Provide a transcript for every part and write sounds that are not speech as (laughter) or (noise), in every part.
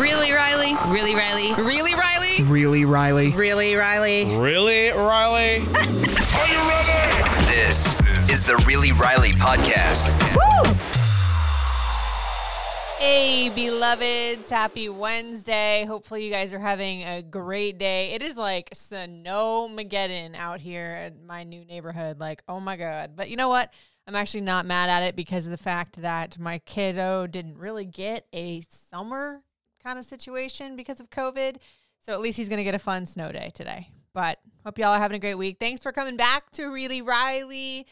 Really, Riley? Really, Riley? Really, Riley? Really, Riley? Really, Riley? Really, Riley? (laughs) Are you ready? This is the Really Riley podcast. Woo! Hey, beloveds. Happy Wednesday. Hopefully, you guys are having a great day. It is like Snowmageddon out here at my new neighborhood. Like, oh my God. But you know what? I'm actually not mad at it because of the fact that my kiddo didn't really get a summer kind of situation because of COVID. So at least he's going to get a fun snow day today. But hope y'all are having a great week. Thanks for coming back to Really Riley,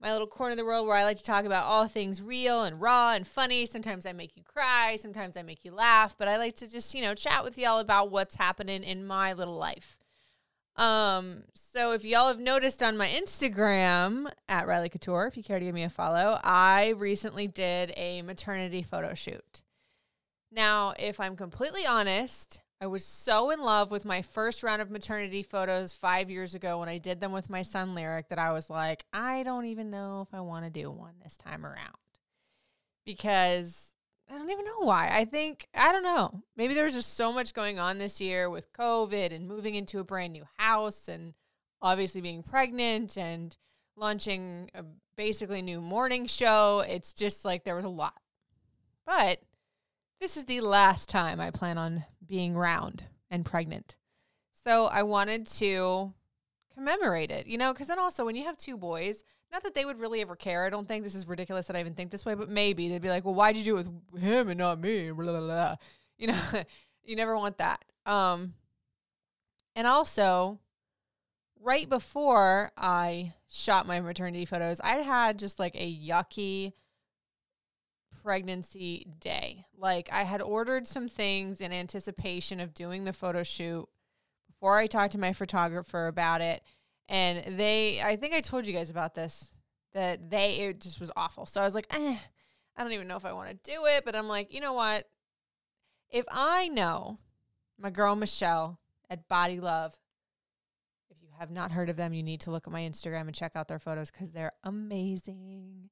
my little corner of the world where I like to talk about all things real and raw and funny. Sometimes I make you cry, sometimes I make you laugh, but I like to just, you know, chat with y'all about what's happening in my little life. Um, so if y'all have noticed on my Instagram at Riley Couture, if you care to give me a follow, I recently did a maternity photo shoot. Now, if I'm completely honest, I was so in love with my first round of maternity photos five years ago when I did them with my son Lyric that I was like, I don't even know if I want to do one this time around. Because I don't even know why. I think, I don't know. Maybe there's just so much going on this year with COVID and moving into a brand new house and obviously being pregnant and launching a basically new morning show. It's just like there was a lot. But this is the last time I plan on being round and pregnant. So I wanted to commemorate it, you know, because then also when you have two boys, not that they would really ever care. I don't think this is ridiculous that I even think this way, but maybe they'd be like, well, why'd you do it with him and not me? Blah, blah, blah. You know, (laughs) you never want that. Um, and also, right before I shot my maternity photos, I had just like a yucky pregnancy day. Like I had ordered some things in anticipation of doing the photo shoot before I talked to my photographer about it. And they, I think I told you guys about this, that they, it just was awful. So I was like, eh, I don't even know if I want to do it. But I'm like, you know what? If I know my girl Michelle at Body Love, if you have not heard of them, you need to look at my Instagram and check out their photos because they're amazing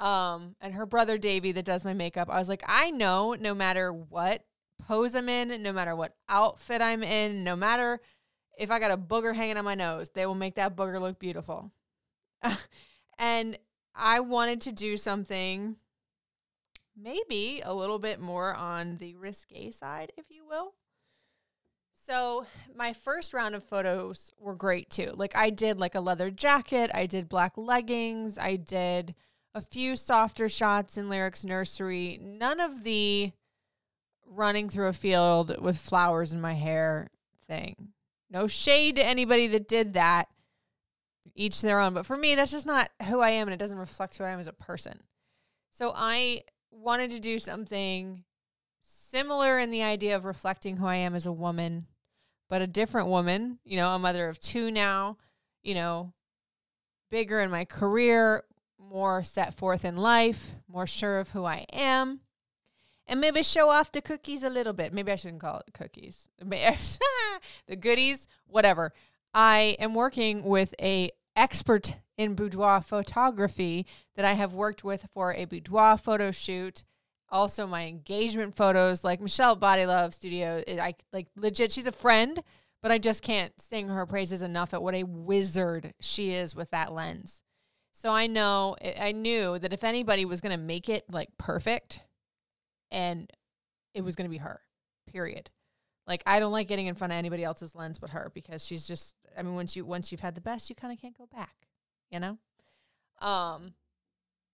um, and her brother Davey that does my makeup. I was like, I know no matter what pose I'm in, no matter what outfit I'm in, no matter if I got a booger hanging on my nose, they will make that booger look beautiful. (laughs) and I wanted to do something maybe a little bit more on the risque side, if you will. So my first round of photos were great too. Like I did like a leather jacket, I did black leggings, I did a few softer shots in Lyric's nursery. None of the running through a field with flowers in my hair thing. No shade to anybody that did that. Each their own. But for me, that's just not who I am and it doesn't reflect who I am as a person. So I wanted to do something similar in the idea of reflecting who I am as a woman, but a different woman, you know, a mother of two now, you know, bigger in my career, more set forth in life, more sure of who I am, and maybe show off the cookies a little bit. Maybe I shouldn't call it cookies. (laughs) the goodies, whatever. I am working with a expert in boudoir photography that I have worked with for a boudoir photo shoot. Also, my engagement photos, like Michelle Body Love Studio. I like legit. She's a friend, but I just can't sing her praises enough at what a wizard she is with that lens. So I know, I knew that if anybody was going to make it like perfect, and it was going to be her, period. Like I don't like getting in front of anybody else's lens but her because she's just. I mean, once you once you've had the best, you kind of can't go back, you know. Um,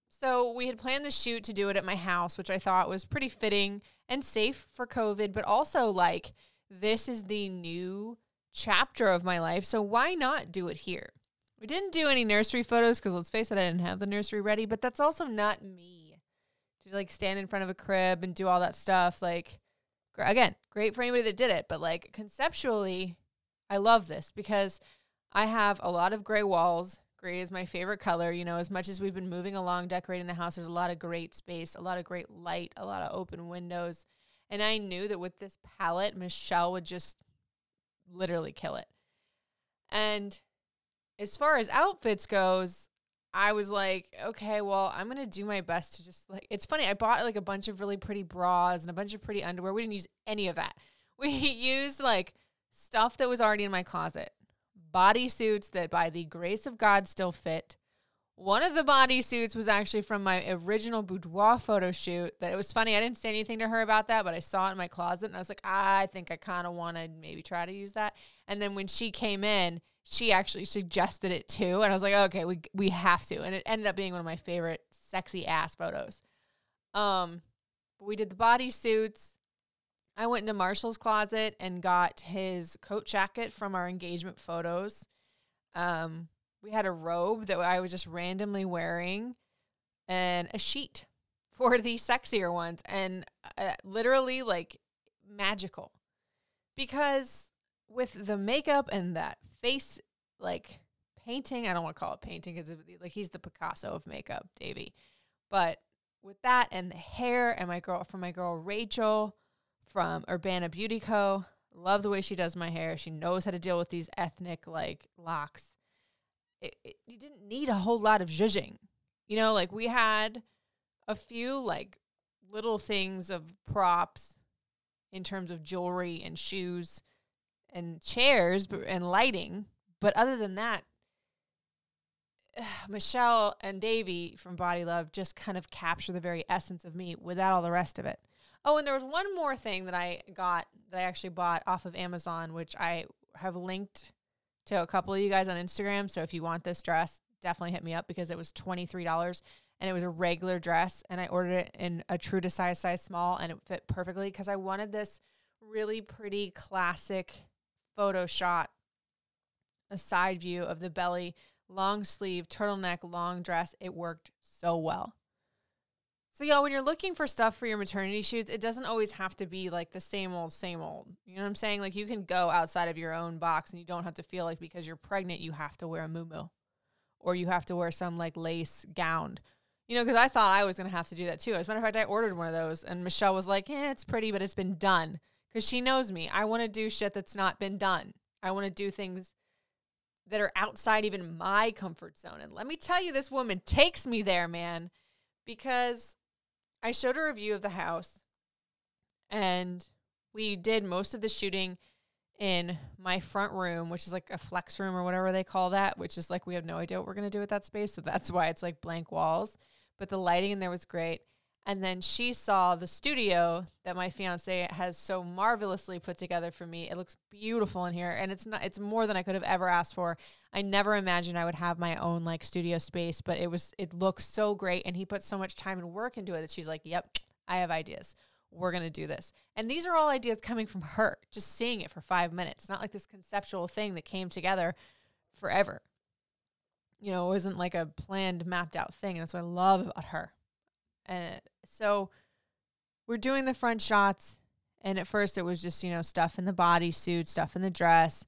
so we had planned the shoot to do it at my house, which I thought was pretty fitting and safe for COVID, but also like this is the new chapter of my life, so why not do it here? We didn't do any nursery photos because let's face it, I didn't have the nursery ready, but that's also not me to like stand in front of a crib and do all that stuff. Like, again, great for anybody that did it, but like conceptually, I love this because I have a lot of gray walls. Gray is my favorite color. You know, as much as we've been moving along, decorating the house, there's a lot of great space, a lot of great light, a lot of open windows. And I knew that with this palette, Michelle would just literally kill it. And as far as outfits goes, I was like, okay, well, I'm gonna do my best to just like. It's funny. I bought like a bunch of really pretty bras and a bunch of pretty underwear. We didn't use any of that. (laughs) We used like stuff that was already in my closet, body suits that, by the grace of God, still fit. One of the body suits was actually from my original boudoir photo shoot. That it was funny. I didn't say anything to her about that, but I saw it in my closet and I was like, I think I kind of want to maybe try to use that. And then when she came in, she actually suggested it too, and I was like, okay, we we have to. And it ended up being one of my favorite sexy ass photos. Um, we did the bodysuits. I went into Marshall's closet and got his coat jacket from our engagement photos. Um, we had a robe that I was just randomly wearing and a sheet (laughs) for the sexier ones and uh, literally like magical because with the makeup and that face like painting, I don't want to call it painting because like he's the Picasso of makeup, Davey. But with that and the hair and my girl from my girl Rachel from Urbana Beauty Co. Love the way she does my hair. She knows how to deal with these ethnic like locks. It, it, you didn't need a whole lot of zhuzhing. You know, like we had a few like little things of props in terms of jewelry and shoes and chairs and lighting. But other than that, (sighs) Michelle and Davey from Body Love just kind of capture the very essence of me without all the rest of it. Oh, and there was one more thing that I got that I actually bought off of Amazon, which I have linked to a couple of you guys on Instagram. So if you want this dress, definitely hit me up because it was $23 and it was a regular dress. And I ordered it in a true to size, size small, and it fit perfectly because I wanted this really pretty classic photo shot, a side view of the belly, long sleeve, turtleneck, long dress. It worked so well. So, y'all, when you're looking for stuff for your maternity shoots, it doesn't always have to be like the same old, same old. You know what I'm saying? Like, you can go outside of your own box and you don't have to feel like because you're pregnant, you have to wear a moo or you have to wear some like lace gown. You know, because I thought I was going to have to do that too. As a matter of fact, I ordered one of those and Michelle was like, yeah, it's pretty, but it's been done. Because she knows me. I want to do shit that's not been done. I want to do things that are outside even my comfort zone. And let me tell you, this woman takes me there, man, because I showed her a review of the house and we did most of the shooting in my front room, which is like a flex room or whatever they call that, which is like we have no idea what we're going to do with that space. So that's why it's like blank walls. But the lighting in there was great. And then she saw the studio that my fiance has so marvelously put together for me. It looks beautiful in here and it's not it's more than I could have ever asked for. I never imagined I would have my own like studio space, but it was it looks so great and he put so much time and work into it that she's like, "Yep, I have ideas. We're going to do this." And these are all ideas coming from her, just seeing it for 5 minutes. Not like this conceptual thing that came together forever. You know, it wasn't like a planned mapped out thing. And that's what I love about her. And so we're doing the front shots. And at first it was just, you know, stuff in the bodysuit, stuff in the dress.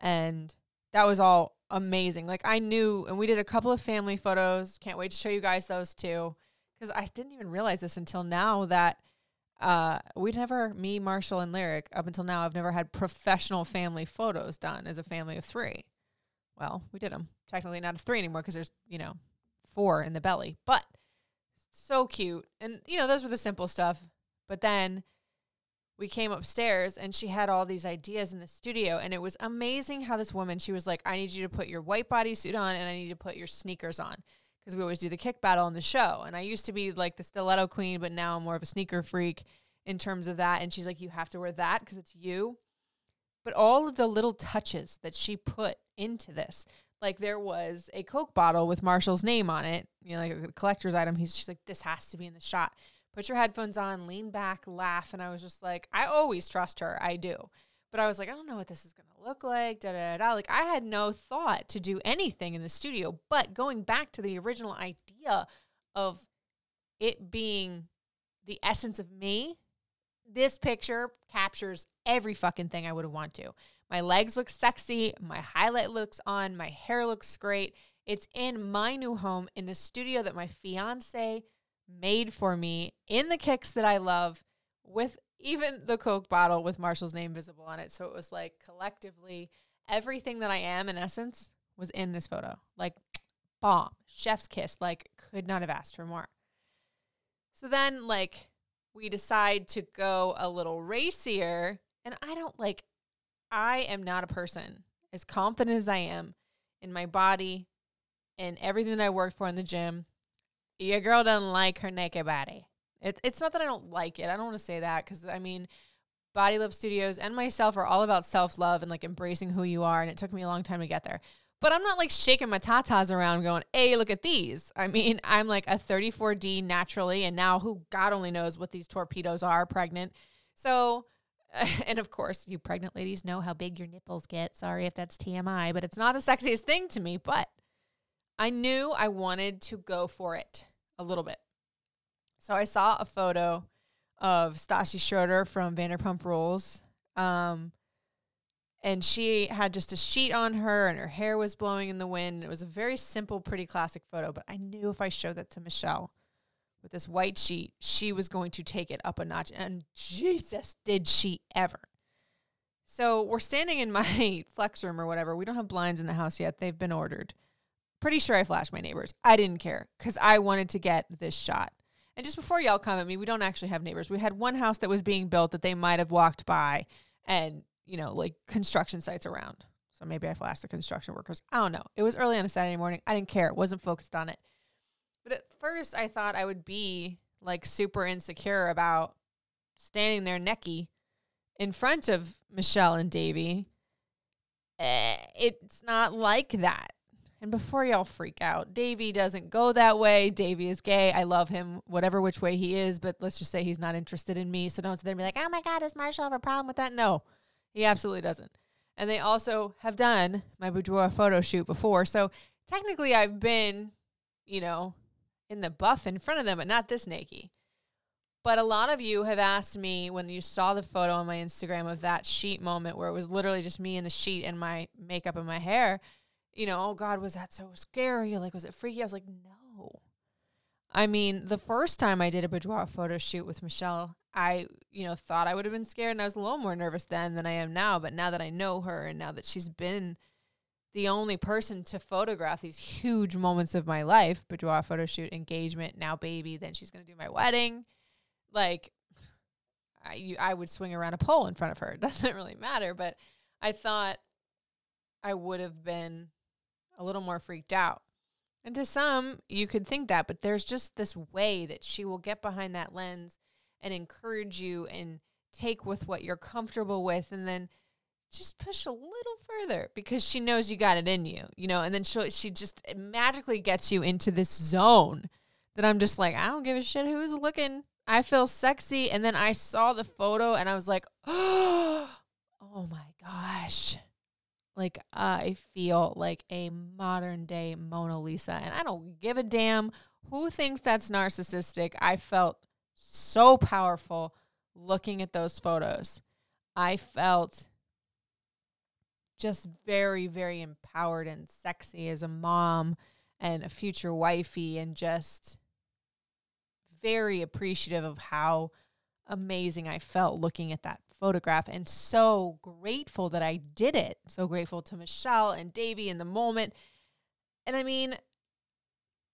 And that was all amazing. Like I knew, and we did a couple of family photos. Can't wait to show you guys those too. Because I didn't even realize this until now that uh, we'd never, me, Marshall, and Lyric, up until now, I've never had professional family photos done as a family of three. Well, we did them. Technically not a three anymore because there's, you know, four in the belly. But so cute. And, you know, those were the simple stuff. But then we came upstairs and she had all these ideas in the studio. And it was amazing how this woman, she was like, I need you to put your white bodysuit on and I need to put your sneakers on. Because we always do the kick battle on the show. And I used to be like the stiletto queen, but now I'm more of a sneaker freak in terms of that. And she's like, You have to wear that because it's you. But all of the little touches that she put into this, like there was a Coke bottle with Marshall's name on it, you know, like a collector's item. He's just like, this has to be in the shot. Put your headphones on, lean back, laugh. And I was just like, I always trust her. I do. But I was like, I don't know what this is going to look like. Da, da, da. Like, I had no thought to do anything in the studio. But going back to the original idea of it being the essence of me, this picture captures every fucking thing I would have want to. My legs look sexy, my highlight looks on, my hair looks great. It's in my new home in the studio that my fiance made for me in the kicks that I love with even the Coke bottle with Marshall's name visible on it. So it was like collectively everything that I am in essence was in this photo. Like (tsk) bomb, chef's kiss, like could not have asked for more. So then like we decide to go a little racier and I don't like I am not a person as confident as I am in my body and everything that I worked for in the gym. Your girl doesn't like her naked body. It, it's not that I don't like it. I don't want to say that because I mean, Body Love Studios and myself are all about self love and like embracing who you are. And it took me a long time to get there. But I'm not like shaking my tatas around going, hey, look at these. I mean, (laughs) I'm like a 34D naturally. And now who God only knows what these torpedoes are pregnant. So, (laughs) and of course, you pregnant ladies know how big your nipples get. Sorry if that's TMI, but it's not the (laughs) sexiest thing to me. But I knew I wanted to go for it a little bit. So I saw a photo of Stassi Schroeder from Vanderpump Rules. Um, and she had just a sheet on her and her hair was blowing in the wind. It was a very simple, pretty classic photo, but I knew if I showed that to Michelle with this white sheet, she was going to take it up a notch. And Jesus, did she ever. So we're standing in my (laughs) flex room or whatever. We don't have blinds in the house yet. They've been ordered. Pretty sure I flashed my neighbors. I didn't care because I wanted to get this shot. And just before y'all come at me, we don't actually have neighbors. We had one house that was being built that they might have walked by and, you know, like construction sites around. So maybe I flashed the construction workers. I don't know. It was early on a Saturday morning. I didn't care. Wasn't focused on it. But at first I thought I would be like super insecure about standing there necky in front of Michelle and Davy. Eh, it's not like that. And before y'all freak out, Davy doesn't go that way. Davy is gay. I love him, whatever which way he is, but let's just say he's not interested in me. So don't sit there and be like, oh my God, does Marshall have a problem with that? No, he absolutely doesn't. And they also have done my boudoir photo shoot before. So technically, I've been, you know, in the buff in front of them, but not this naked. But a lot of you have asked me when you saw the photo on my Instagram of that sheet moment where it was literally just me in the sheet and my makeup and my hair you know, oh God, was that so scary? Like, was it freaky? I was like, no. I mean, the first time I did a boudoir photo shoot with Michelle, I, you know, thought I would have been scared and I was a little more nervous then than I am now. But now that I know her and now that she's been the only person to photograph these huge moments of my life boudoir photo shoot, engagement, now baby, then she's going to do my wedding. Like, I, you, I would swing around a pole in front of her. (laughs) It doesn't really matter. But I thought I would have been a little more freaked out. And to some, you could think that, but there's just this way that she will get behind that lens and encourage you and take with what you're comfortable with and then just push a little further because she knows you got it in you, you know, and then she she just magically gets you into this zone that I'm just like, I don't give a shit who's looking. I feel sexy. And then I saw the photo and I was like, (gasps) oh my gosh. Like I feel like a modern day Mona Lisa and I don't give a damn who thinks that's narcissistic. I felt so powerful looking at those photos. I felt just very very empowered and sexy as a mom and a future wifey and just very appreciative of how amazing I felt looking at that photograph and so grateful that I did it. So grateful to Michelle and Davy in the moment. And I mean,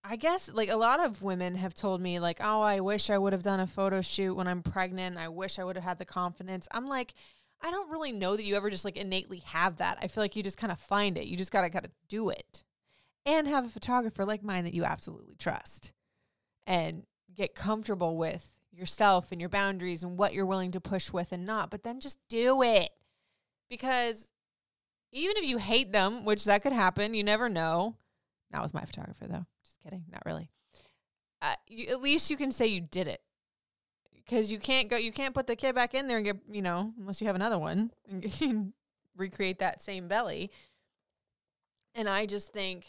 I guess like a lot of women have told me like, "Oh, I wish I would have done a photo shoot when I'm pregnant. I wish I would have had the confidence." I'm like, I don't really know that you ever just like innately have that. I feel like you just kind of find it. You just got to got to do it. And have a photographer like mine that you absolutely trust and get comfortable with yourself and your boundaries and what you're willing to push with and not, but then just do it. Because even if you hate them, which that could happen, you never know. Not with my photographer though. Just kidding. Not really. Uh, you, at least you can say you did it. Because you can't go, you can't put the kid back in there and get, you know, unless you have another one (laughs) and recreate that same belly. And I just think,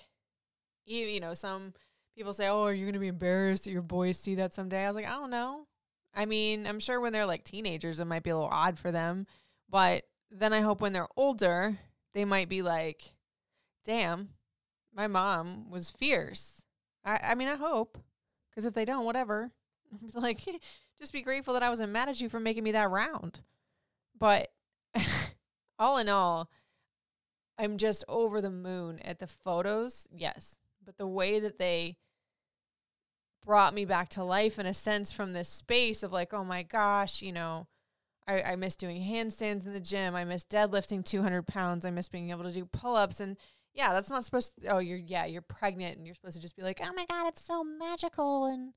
you, you know, some people say, "Oh, are you going to be embarrassed that your boys see that someday?" I was like, I don't know. I mean, I'm sure when they're like teenagers, it might be a little odd for them, but then I hope when they're older, they might be like, "Damn, my mom was fierce." I, I mean, I hope, because if they don't, whatever. (laughs) like, just be grateful that I wasn't mad at you for making me that round. But (laughs) all in all, I'm just over the moon at the photos, yes, but the way that they brought me back to life in a sense from this space of like, oh my gosh, you know, I, I miss doing handstands in the gym. I miss deadlifting 200 pounds. I miss being able to do pull ups. And yeah, that's not supposed to, oh, you're, yeah, you're pregnant and you're supposed to just be like, oh my God, it's so magical and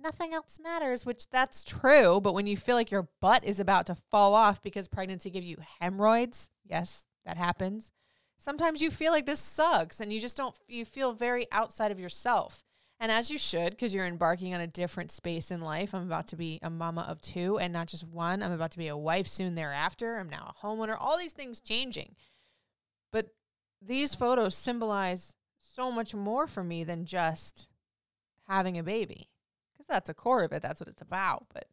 nothing else matters, which that's true. But when you feel like your butt is about to fall off because pregnancy gives you hemorrhoids, yes, that happens. Sometimes you feel like this sucks and you just don't, you feel very outside of yourself. And as you should, because you're embarking on a different space in life. I'm about to be a mama of two and not just one. I'm about to be a wife soon thereafter. I'm now a homeowner. All these things changing. But these photos symbolize so much more for me than just having a baby. Because that's a core of it. That's what it's about. But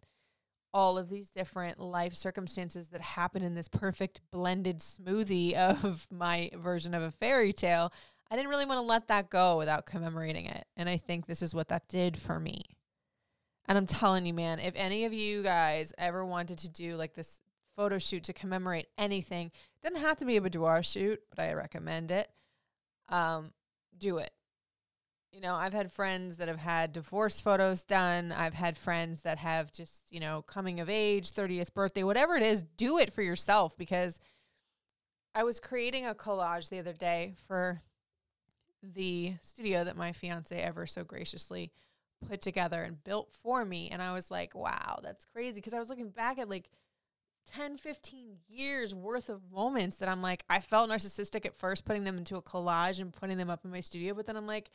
all of these different life circumstances that happen in this perfect blended smoothie (laughs) of my version of a fairy tale I didn't really want to let that go without commemorating it. And I think this is what that did for me. And I'm telling you, man, if any of you guys ever wanted to do like this photo shoot to commemorate anything, doesn't have to be a boudoir shoot, but I recommend it. Um, do it. You know, I've had friends that have had divorce photos done. I've had friends that have just, you know, coming of age, 30th birthday, whatever it is, do it for yourself because I was creating a collage the other day for the studio that my fiance ever so graciously put together and built for me. And I was like, wow, that's crazy. Because I was looking back at like 10, 15 years worth of moments that I'm like, I felt narcissistic at first putting them into a collage and putting them up in my studio. But then I'm like,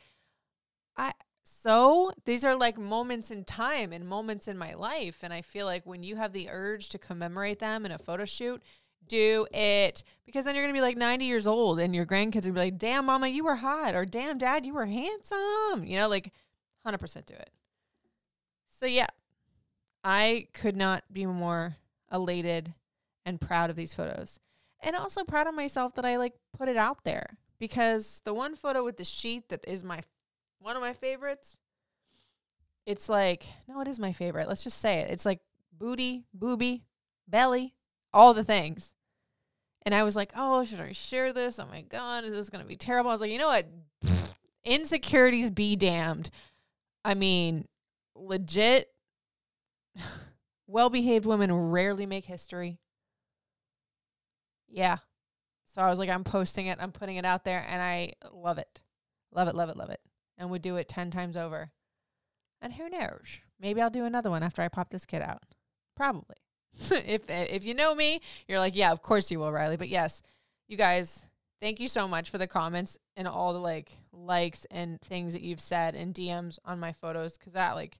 I, so these are like moments in time and moments in my life. And I feel like when you have the urge to commemorate them in a photo shoot, do it because then you're going to be like 90 years old and your grandkids will be like, damn, mama, you were hot, or damn, dad, you were handsome. You know, like 100% do it. So, yeah, I could not be more elated and proud of these photos. And also proud of myself that I like put it out there because the one photo with the sheet that is my one of my favorites, it's like, no, it is my favorite. Let's just say it. It's like booty, booby, belly, all the things. And I was like, oh, should I share this? Oh my God, is this going to be terrible? I was like, you know what? (laughs) insecurities be damned. I mean, legit, (laughs) well behaved women rarely make history. Yeah. So I was like, I'm posting it, I'm putting it out there, and I love it. Love it, love it, love it. And would do it 10 times over. And who knows? Maybe I'll do another one after I pop this kid out. Probably. (laughs) if eh, if you know me, you're like, yeah, of course you will, Riley. But yes, you guys, thank you so much for the comments and all the like likes and things that you've said and DMs on my photos because that like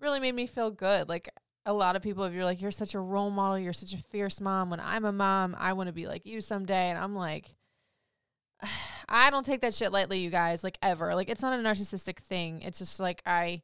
really made me feel good. Like a lot of people, if you're like, you're such a role model, you're such a fierce mom. When I'm a mom, I want to be like you someday. And I'm like, (sighs) I don't take that shit lightly, you guys, like ever. Like it's not a narcissistic thing. It's just like I